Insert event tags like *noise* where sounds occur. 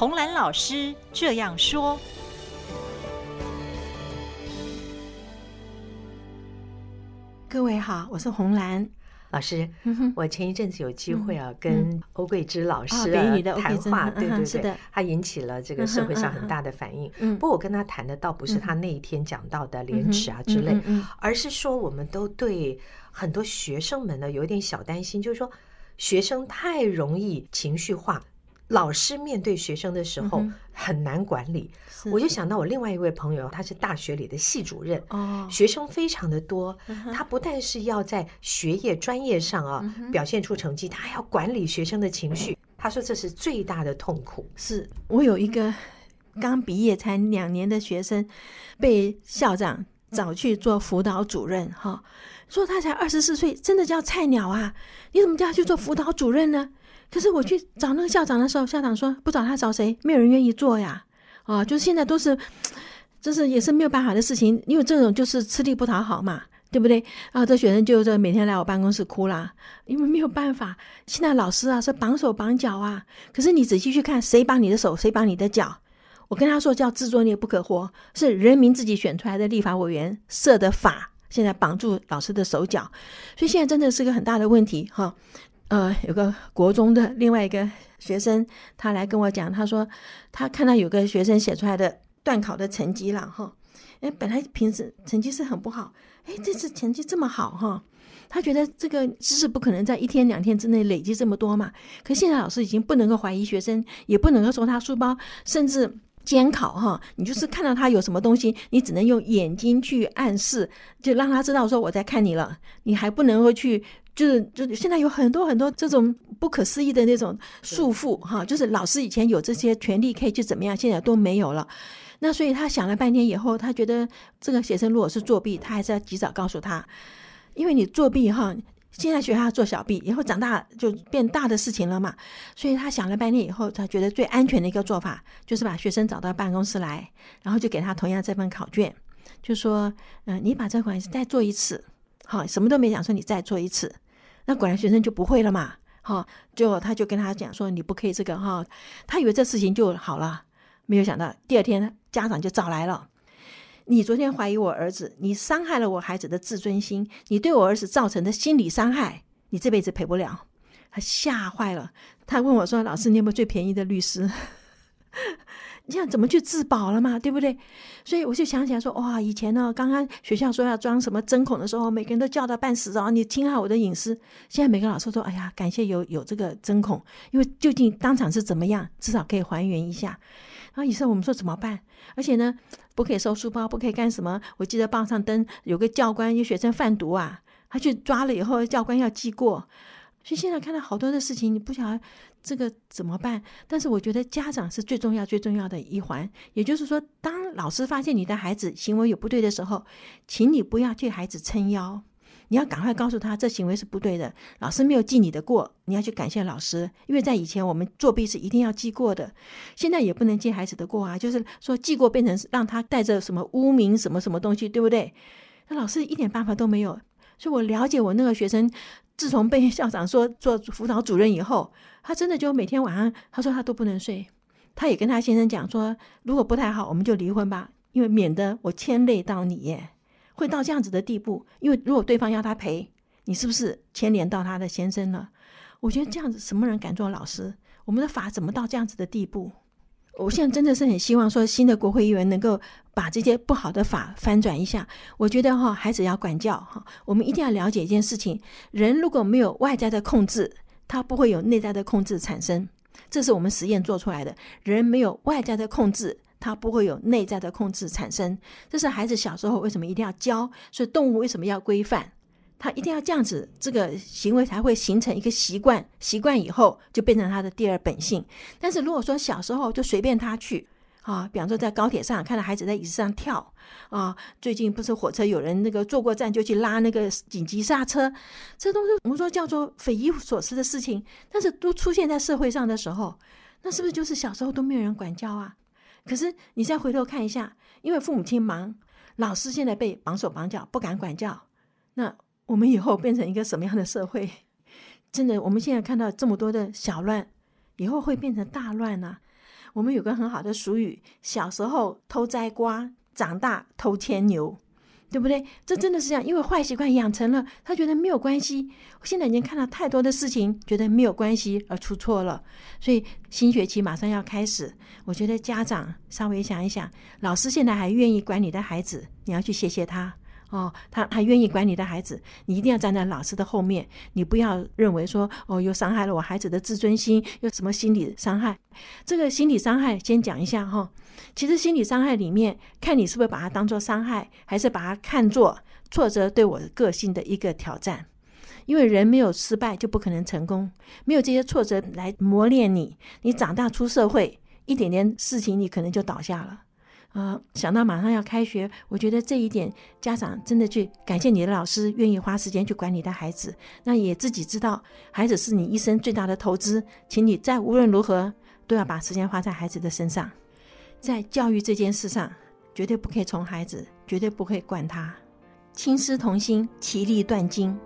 洪兰老师这样说。各位好，我是红兰老师。我前一阵子有机会啊，跟欧桂芝老师谈话，对对对，他引起了这个社会上很大的反应。不过我跟他谈的倒不是他那一天讲到的廉耻啊之类，而是说我们都对很多学生们呢有一点小担心，就是说学生太容易情绪化。老师面对学生的时候很难管理，我就想到我另外一位朋友，他是大学里的系主任，学生非常的多，他不但是要在学业专业上啊表现出成绩，他还要管理学生的情绪。他说这是最大的痛苦。是我有一个刚毕业才两年的学生，被校长找去做辅导主任，哈，说他才二十四岁，真的叫菜鸟啊？你怎么叫他去做辅导主任呢？可是我去找那个校长的时候，校长说不找他找谁？没有人愿意做呀！啊，就是现在都是，*tsk* 就是也是没有办法的事情，因为这种就是吃力不讨好嘛，对不对？啊，这学生就这每天来我办公室哭啦，因为没有办法。现在老师啊是绑手绑脚啊，可是你仔细去看，谁绑你的手，谁绑你的脚？我跟他说叫自作孽不可活，是人民自己选出来的立法委员设的法，现在绑住老师的手脚，所以现在真的是个很大的问题哈。呃，有个国中的另外一个学生，他来跟我讲，他说他看到有个学生写出来的段考的成绩了哈，哎，本来平时成绩是很不好，哎，这次成绩这么好哈，他觉得这个知识不可能在一天两天之内累积这么多嘛，可现在老师已经不能够怀疑学生，也不能够说他书包，甚至监考哈，你就是看到他有什么东西，你只能用眼睛去暗示，就让他知道说我在看你了，你还不能够去。就是就现在有很多很多这种不可思议的那种束缚哈，就是老师以前有这些权利可以去怎么样，现在都没有了。那所以他想了半天以后，他觉得这个学生如果是作弊，他还是要及早告诉他，因为你作弊哈，现在学校做小弊，以后长大就变大的事情了嘛。所以他想了半天以后，他觉得最安全的一个做法就是把学生找到办公室来，然后就给他同样这份考卷，就说嗯，你把这款再做一次，好，什么都没讲，说你再做一次。那果然学生就不会了嘛，哈，就他就跟他讲说，你不可以这个哈，他以为这事情就好了，没有想到第二天家长就找来了。你昨天怀疑我儿子，你伤害了我孩子的自尊心，你对我儿子造成的心理伤害，你这辈子赔不了。他吓坏了，他问我说：“老师，你有没有最便宜的律师？” *laughs* 你想怎么去自保了嘛？对不对？所以我就想起来说，哇，以前呢，刚刚学校说要装什么针孔的时候，每个人都叫到半死啊，你侵害我的隐私。现在每个老师说，哎呀，感谢有有这个针孔，因为究竟当场是怎么样，至少可以还原一下。然后以后我们说怎么办？而且呢，不可以收书包，不可以干什么？我记得报上登有个教官，有学生贩毒啊，他去抓了以后，教官要记过。所以现在看到好多的事情，你不晓得。这个怎么办？但是我觉得家长是最重要、最重要的一环。也就是说，当老师发现你的孩子行为有不对的时候，请你不要替孩子撑腰，你要赶快告诉他这行为是不对的。老师没有记你的过，你要去感谢老师，因为在以前我们作弊是一定要记过的，现在也不能记孩子的过啊。就是说记过变成让他带着什么污名、什么什么东西，对不对？那老师一点办法都没有。所以我了解我那个学生，自从被校长说做辅导主任以后。他真的就每天晚上，他说他都不能睡。他也跟他先生讲说，如果不太好，我们就离婚吧，因为免得我牵累到你，会到这样子的地步。因为如果对方要他赔，你是不是牵连到他的先生了？我觉得这样子什么人敢做老师？我们的法怎么到这样子的地步？我现在真的是很希望说，新的国会议员能够把这些不好的法翻转一下。我觉得哈，孩子要管教哈，我们一定要了解一件事情：人如果没有外在的控制。它不会有内在的控制产生，这是我们实验做出来的。人没有外在的控制，它不会有内在的控制产生。这是孩子小时候为什么一定要教？所以动物为什么要规范？他一定要这样子，这个行为才会形成一个习惯。习惯以后就变成他的第二本性。但是如果说小时候就随便他去。啊，比方说在高铁上看到孩子在椅子上跳啊，最近不是火车有人那个坐过站就去拉那个紧急刹车，这都是我们说叫做匪夷所思的事情。但是都出现在社会上的时候，那是不是就是小时候都没有人管教啊？可是你再回头看一下，因为父母亲忙，老师现在被绑手绑脚，不敢管教，那我们以后变成一个什么样的社会？*laughs* 真的，我们现在看到这么多的小乱，以后会变成大乱呢、我们有个很好的俗语：小时候偷摘瓜，长大偷牵牛。对不对？这真的是这样，因为坏习惯养成了，他觉得没有关系。我现在已经看到太多的事情，觉得没有关系而出错了。所以新学期马上要开始，我觉得家长稍微想一想，老师现在还愿意管你的孩子，你要去谢谢他哦。他还愿意管你的孩子，你一定要站在老师的后面，你不要认为说哦，又伤害了我孩子的自尊心，又什么心理伤害。这个心理伤害先讲一下哈。其实心理伤害里面，看你是不是把它当做伤害，还是把它看作挫折对我个性的一个挑战。因为人没有失败就不可能成功，没有这些挫折来磨练你，你长大出社会，一点点事情你可能就倒下了。呃，想到马上要开学，我觉得这一点家长真的去感谢你的老师，愿意花时间去管你的孩子，那也自己知道孩子是你一生最大的投资，请你再无论如何都要把时间花在孩子的身上。在教育这件事上，绝对不可以宠孩子，绝对不会惯他。亲师同心，其利断金。